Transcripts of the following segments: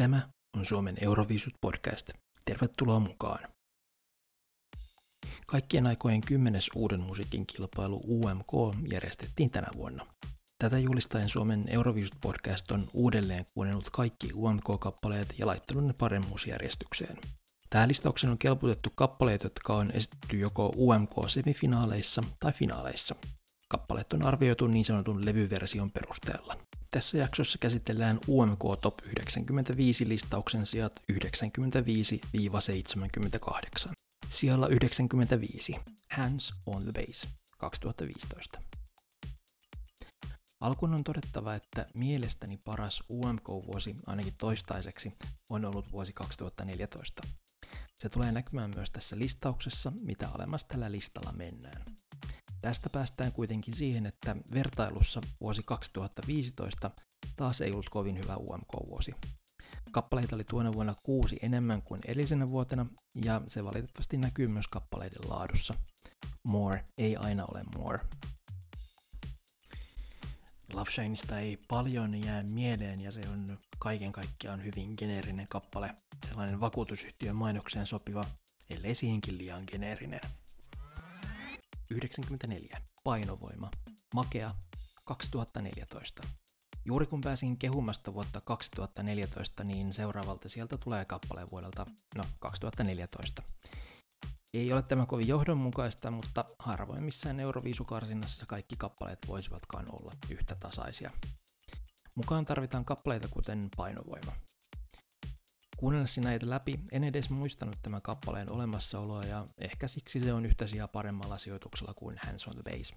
Tämä on Suomen Euroviisut podcast. Tervetuloa mukaan. Kaikkien aikojen kymmenes uuden musiikin kilpailu UMK järjestettiin tänä vuonna. Tätä julistaen Suomen Euroviisut podcast on uudelleen kuunnellut kaikki UMK-kappaleet ja laittanut ne paremmuusjärjestykseen. Tähän listaukseen on kelputettu kappaleet, jotka on esitetty joko UMK-semifinaaleissa tai finaaleissa. Kappaleet on arvioitu niin sanotun levyversion perusteella. Tässä jaksossa käsitellään UMK Top 95 listauksen sijat 95-78. Sijalla 95 Hands on the Bass 2015. Alkuun on todettava, että mielestäni paras UMK-vuosi ainakin toistaiseksi on ollut vuosi 2014. Se tulee näkymään myös tässä listauksessa, mitä alemmas tällä listalla mennään. Tästä päästään kuitenkin siihen, että vertailussa vuosi 2015 taas ei ollut kovin hyvä UMK-vuosi. Kappaleita oli tuona vuonna kuusi enemmän kuin edellisenä vuotena, ja se valitettavasti näkyy myös kappaleiden laadussa. More ei aina ole more. Love Shineista ei paljon jää mieleen ja se on kaiken kaikkiaan hyvin geneerinen kappale. Sellainen vakuutusyhtiön mainokseen sopiva, ellei siihenkin liian geneerinen. 94. Painovoima. Makea. 2014. Juuri kun pääsin kehumasta vuotta 2014, niin seuraavalta sieltä tulee kappale vuodelta, no 2014. Ei ole tämä kovin johdonmukaista, mutta harvoin missään Euroviisukarsinnassa kaikki kappaleet voisivatkaan olla yhtä tasaisia. Mukaan tarvitaan kappaleita kuten painovoima. Kuunnellessa näitä läpi en edes muistanut tämän kappaleen olemassaoloa ja ehkä siksi se on yhtä sijaa paremmalla sijoituksella kuin Hands on the Bass.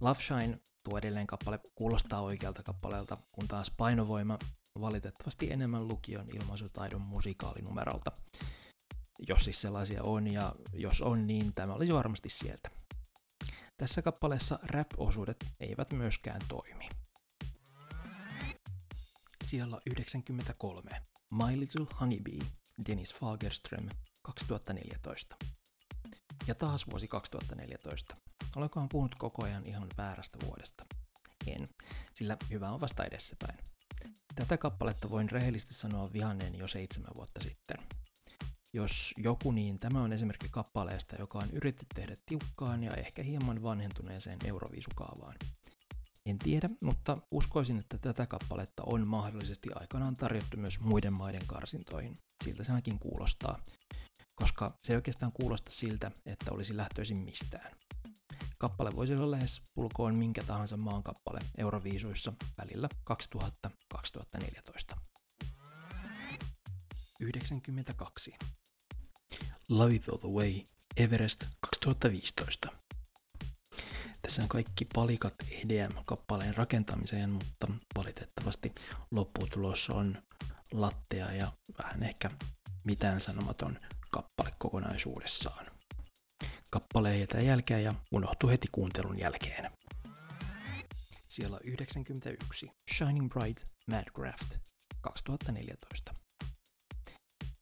Love Shine, tuo edelleen kappale, kuulostaa oikealta kappaleelta, kun taas painovoima valitettavasti enemmän lukion ilmaisutaidon musikaalinumerolta. Jos siis sellaisia on, ja jos on, niin tämä olisi varmasti sieltä. Tässä kappaleessa rap-osuudet eivät myöskään toimi. Siellä 93. My Little Honeybee, Dennis Fagerström, 2014. Ja taas vuosi 2014. Olenkohan puhunut koko ajan ihan väärästä vuodesta? En, sillä hyvä on vasta edessäpäin. Tätä kappaletta voin rehellisesti sanoa vihanneen jo seitsemän vuotta sitten. Jos joku, niin tämä on esimerkki kappaleesta, joka on yritetty tehdä tiukkaan ja ehkä hieman vanhentuneeseen euroviisukaavaan. En tiedä, mutta uskoisin, että tätä kappaletta on mahdollisesti aikanaan tarjottu myös muiden maiden karsintoihin. Siltä se ainakin kuulostaa, koska se ei oikeastaan kuulosta siltä, että olisi lähtöisin mistään. Kappale voisi olla lähes pulkoon minkä tahansa maan kappale Euroviisuissa välillä 2000-2014. 92. Love It All The Way, Everest 2015. On kaikki palikat EDM-kappaleen rakentamiseen, mutta valitettavasti lopputulos on lattea ja vähän ehkä mitään sanomaton kappale kokonaisuudessaan. Kappale jätä jälkeen ja unohtuu heti kuuntelun jälkeen. Siellä 91 Shining Bright Madcraft 2014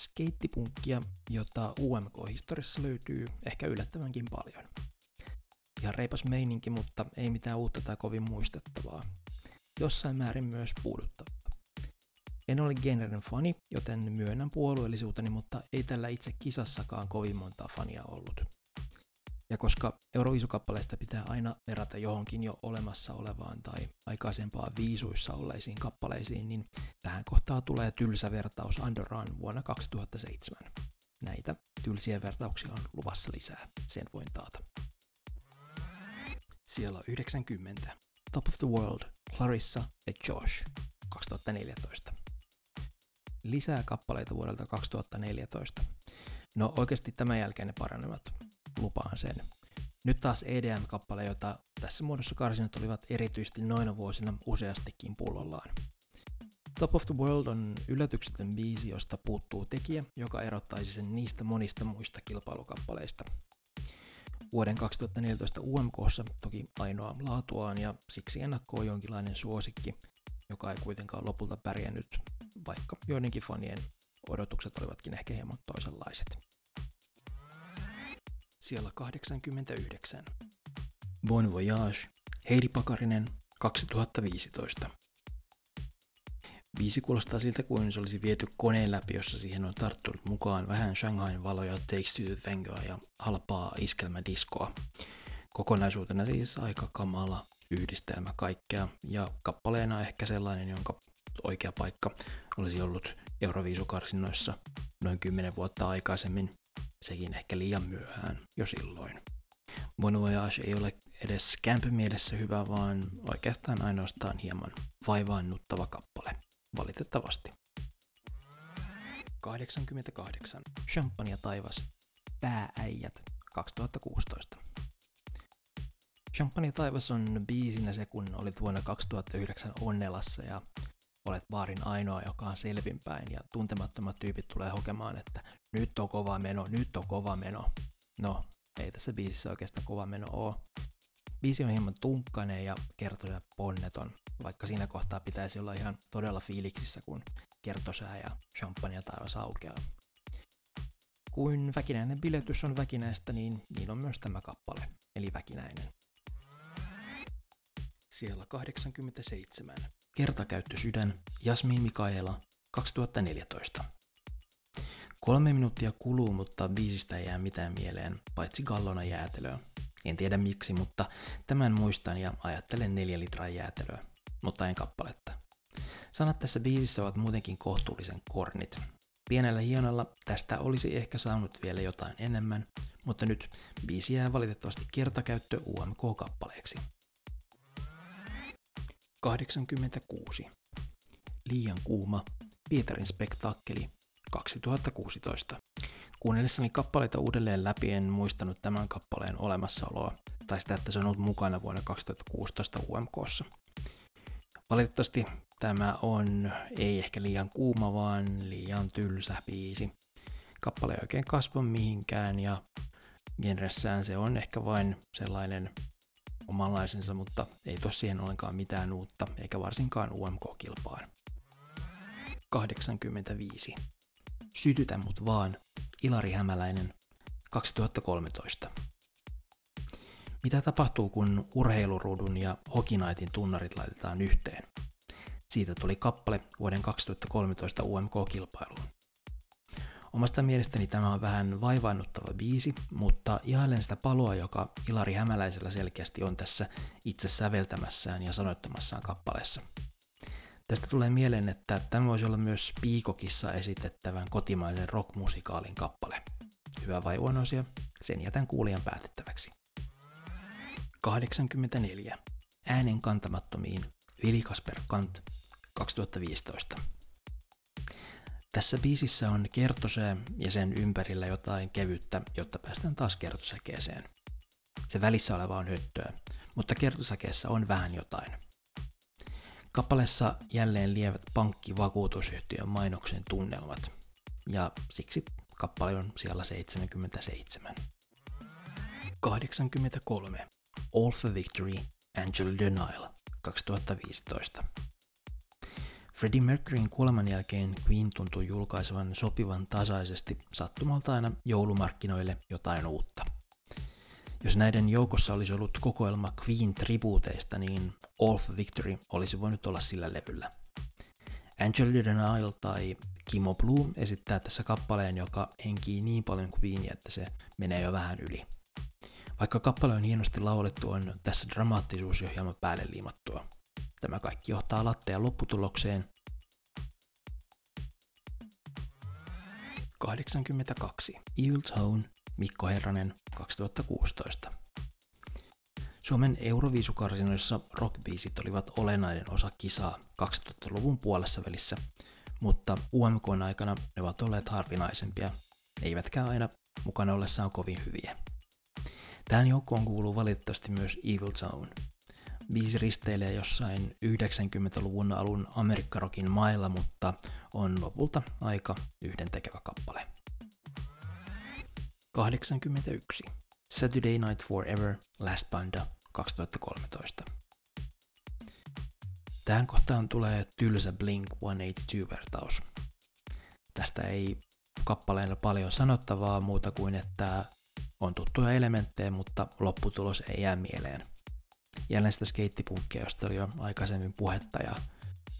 skeittipunkkia, jota UMK-historiassa löytyy ehkä yllättävänkin paljon. Ihan reipas meininki, mutta ei mitään uutta tai kovin muistettavaa. Jossain määrin myös puuduttavaa. En ole genren fani, joten myönnän puolueellisuuteni, mutta ei tällä itse kisassakaan kovin montaa fania ollut. Ja koska Euroviisukappaleista pitää aina verrata johonkin jo olemassa olevaan tai aikaisempaan viisuissa olleisiin kappaleisiin, niin tähän kohtaan tulee tylsä vertaus Andoraan vuonna 2007. Näitä tylsiä vertauksia on luvassa lisää, sen voin taata. Siellä 90. Top of the World, Clarissa ja Josh, 2014. Lisää kappaleita vuodelta 2014. No oikeasti tämän jälkeen ne paranevat lupaan sen. Nyt taas EDM-kappale, jota tässä muodossa karsinat olivat erityisesti noina vuosina useastikin pullollaan. Top of the World on yllätyksetön biisi, josta puuttuu tekijä, joka erottaisi sen niistä monista muista kilpailukappaleista. Vuoden 2014 UMKssa toki ainoa laatuaan ja siksi ennakkoo jonkinlainen suosikki, joka ei kuitenkaan lopulta pärjännyt, vaikka joidenkin fanien odotukset olivatkin ehkä hieman toisenlaiset siellä 89. Bon Voyage, Heidi Pakarinen, 2015. Viisi kuulostaa siltä, kuin se olisi viety koneen läpi, jossa siihen on tarttunut mukaan vähän Shanghain valoja, Takes to the Tangoa ja halpaa iskelmädiskoa. Kokonaisuutena siis aika kamala yhdistelmä kaikkea, ja kappaleena ehkä sellainen, jonka oikea paikka olisi ollut Euroviisukarsinnoissa noin 10 vuotta aikaisemmin, sekin ehkä liian myöhään jo silloin. Bon Voyage ei ole edes kämpymielessä hyvä, vaan oikeastaan ainoastaan hieman vaivaannuttava kappale, valitettavasti. 88. Champagne taivas. Päääijät 2016. Champagne taivas on biisinä se, kun olit vuonna 2009 Onnelassa ja olet baarin ainoa, joka on selvinpäin ja tuntemattomat tyypit tulee hokemaan, että nyt on kova meno, nyt on kova meno. No, ei tässä biisissä oikeastaan kova meno oo. Biisi on hieman tunkkainen ja kertoja ponneton, vaikka siinä kohtaa pitäisi olla ihan todella fiiliksissä, kun kertosää ja champagne taivas aukeaa. Kuin väkinäinen biletys on väkinäistä, niin, niin on myös tämä kappale, eli väkinäinen. Siellä 87. Kertakäyttö sydän, Jasmin Mikaela, 2014. Kolme minuuttia kuluu, mutta biisistä ei jää mitään mieleen, paitsi gallona jäätelöä. En tiedä miksi, mutta tämän muistan ja ajattelen neljä litraa jäätelöä, mutta en kappaletta. Sanat tässä biisissä ovat muutenkin kohtuullisen kornit. Pienellä hienolla tästä olisi ehkä saanut vielä jotain enemmän, mutta nyt biisi jää valitettavasti kertakäyttö UMK-kappaleeksi. 86. Liian kuuma. Pietarin spektaakkeli 2016. Kuunnellessani kappaleita uudelleen läpi en muistanut tämän kappaleen olemassaoloa, tai sitä, että se on ollut mukana vuonna 2016 UMKssa. Valitettavasti tämä on ei ehkä liian kuuma, vaan liian tylsä biisi. Kappale ei oikein kasva mihinkään ja genressään se on ehkä vain sellainen omanlaisensa, mutta ei tos siihen ollenkaan mitään uutta, eikä varsinkaan UMK-kilpaan. 85. Sytytä mut vaan, Ilari Hämäläinen, 2013. Mitä tapahtuu, kun urheiluruudun ja Hokinaitin tunnarit laitetaan yhteen? Siitä tuli kappale vuoden 2013 UMK-kilpailuun. Omasta mielestäni tämä on vähän vaivaannuttava biisi, mutta ihailen sitä paloa, joka Ilari Hämäläisellä selkeästi on tässä itse säveltämässään ja sanoittamassaan kappaleessa. Tästä tulee mieleen, että tämä voisi olla myös Piikokissa esitettävän kotimaisen rockmusikaalin kappale. Hyvä vai huono? Sen jätän kuulijan päätettäväksi. 84. Äänen kantamattomiin Vili Kasper Kant 2015. Tässä biisissä on kertosää ja sen ympärillä jotain kevyttä, jotta päästään taas kertosäkeeseen. Se välissä oleva on höttöä, mutta kertosäkeessä on vähän jotain. Kappaleessa jälleen lievät pankkivakuutusyhtiön mainoksen tunnelmat, ja siksi kappale on siellä 77. 83. All for Victory, Angel Denial, 2015. Freddie Mercuryn kuoleman jälkeen Queen tuntui julkaisevan sopivan tasaisesti sattumalta aina joulumarkkinoille jotain uutta. Jos näiden joukossa olisi ollut kokoelma Queen-tribuuteista, niin All for Victory olisi voinut olla sillä levyllä. Angel Denial tai Kimo Blue esittää tässä kappaleen, joka henkii niin paljon Queenia, että se menee jo vähän yli. Vaikka kappale on hienosti laulettu, on tässä dramaattisuus jo hieman päälle liimattua. Tämä kaikki johtaa latteen lopputulokseen. 82. Evil Tone, Mikko Herranen, 2016. Suomen Euroviisukarsinoissa rockbiisit olivat olennainen osa kisaa 2000-luvun puolessa välissä, mutta UMK aikana ne ovat olleet harvinaisempia, eivätkä aina mukana ollessaan kovin hyviä. Tähän joukkoon kuuluu valitettavasti myös Evil Zone. Biisi risteilee jossain 90-luvun alun Amerikkarokin mailla, mutta on lopulta aika yhdentekevä kappale. 81. Saturday Night Forever, Last Panda, 2013. Tähän kohtaan tulee tylsä Blink 182-vertaus. Tästä ei kappaleena paljon sanottavaa muuta kuin, että on tuttuja elementtejä, mutta lopputulos ei jää mieleen. Jälleen sitä skeittipunkkia, josta oli jo aikaisemmin puhetta ja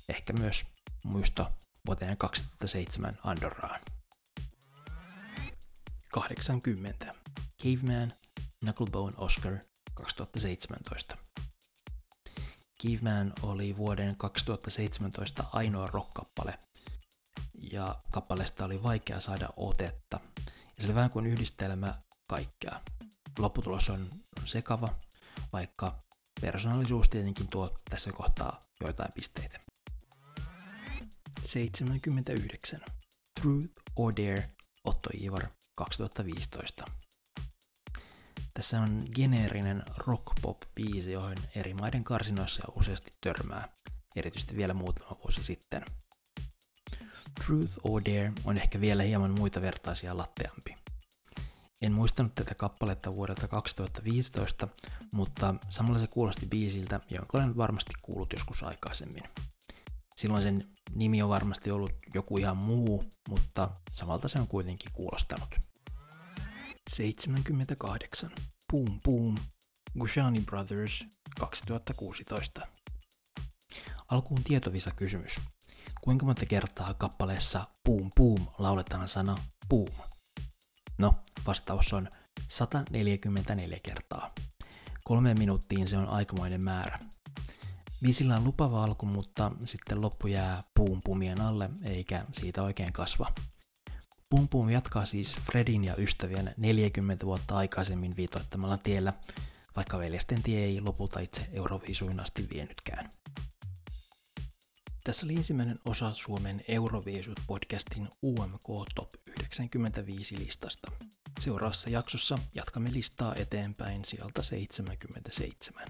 ehkä myös muisto vuoteen 2007 Andorraan. 80. Caveman, Knucklebone Oscar 2017. Caveman oli vuoden 2017 ainoa rockkappale, ja kappaleesta oli vaikea saada otetta. Ja se oli vähän kuin yhdistelmä kaikkea. Lopputulos on sekava, vaikka persoonallisuus tietenkin tuo tässä kohtaa joitain pisteitä. 79. Truth or Dare, Otto Ivar, 2015. Tässä on geneerinen rock-pop-biisi, johon eri maiden karsinoissa useasti törmää, erityisesti vielä muutama vuosi sitten. Truth or Dare on ehkä vielä hieman muita vertaisia latteampi. En muistanut tätä kappaletta vuodelta 2015, mutta samalla se kuulosti biisiltä, jonka olen varmasti kuullut joskus aikaisemmin. Silloin sen nimi on varmasti ollut joku ihan muu, mutta samalta se on kuitenkin kuulostanut. 78. Boom Boom. Gushani Brothers 2016. Alkuun tietovisa kysymys. Kuinka monta kertaa kappaleessa Boom Boom lauletaan sana Boom? No, vastaus on 144 kertaa. Kolmeen minuuttiin se on aikamoinen määrä. Biisillä on lupava alku, mutta sitten loppu jää Boom Boomien alle, eikä siitä oikein kasva. Boom Boom jatkaa siis Fredin ja ystävien 40 vuotta aikaisemmin viitoittamalla tiellä, vaikka veljesten tie ei lopulta itse Euroviisuin asti vienytkään. Tässä oli ensimmäinen osa Suomen Euroviisut podcastin UMK Top 95 listasta. Seuraavassa jaksossa jatkamme listaa eteenpäin sieltä 77.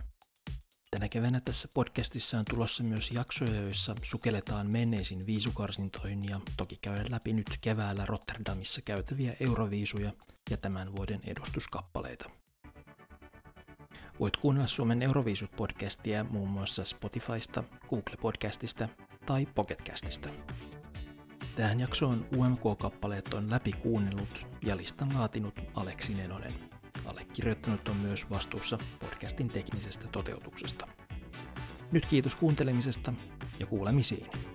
Tänä keväänä tässä podcastissa on tulossa myös jaksoja, joissa sukelletaan menneisiin viisukarsintoihin ja toki käydään läpi nyt keväällä Rotterdamissa käytäviä euroviisuja ja tämän vuoden edustuskappaleita. Voit kuunnella Suomen Euroviisut-podcastia muun muassa Spotifysta, Google-podcastista tai Pocketcastista. Tähän jaksoon UMK-kappaleet on läpi kuunnellut ja listan laatinut Aleksi Nenonen. Allekirjoittanut on myös vastuussa podcastin teknisestä toteutuksesta. Nyt kiitos kuuntelemisesta ja kuulemisiin.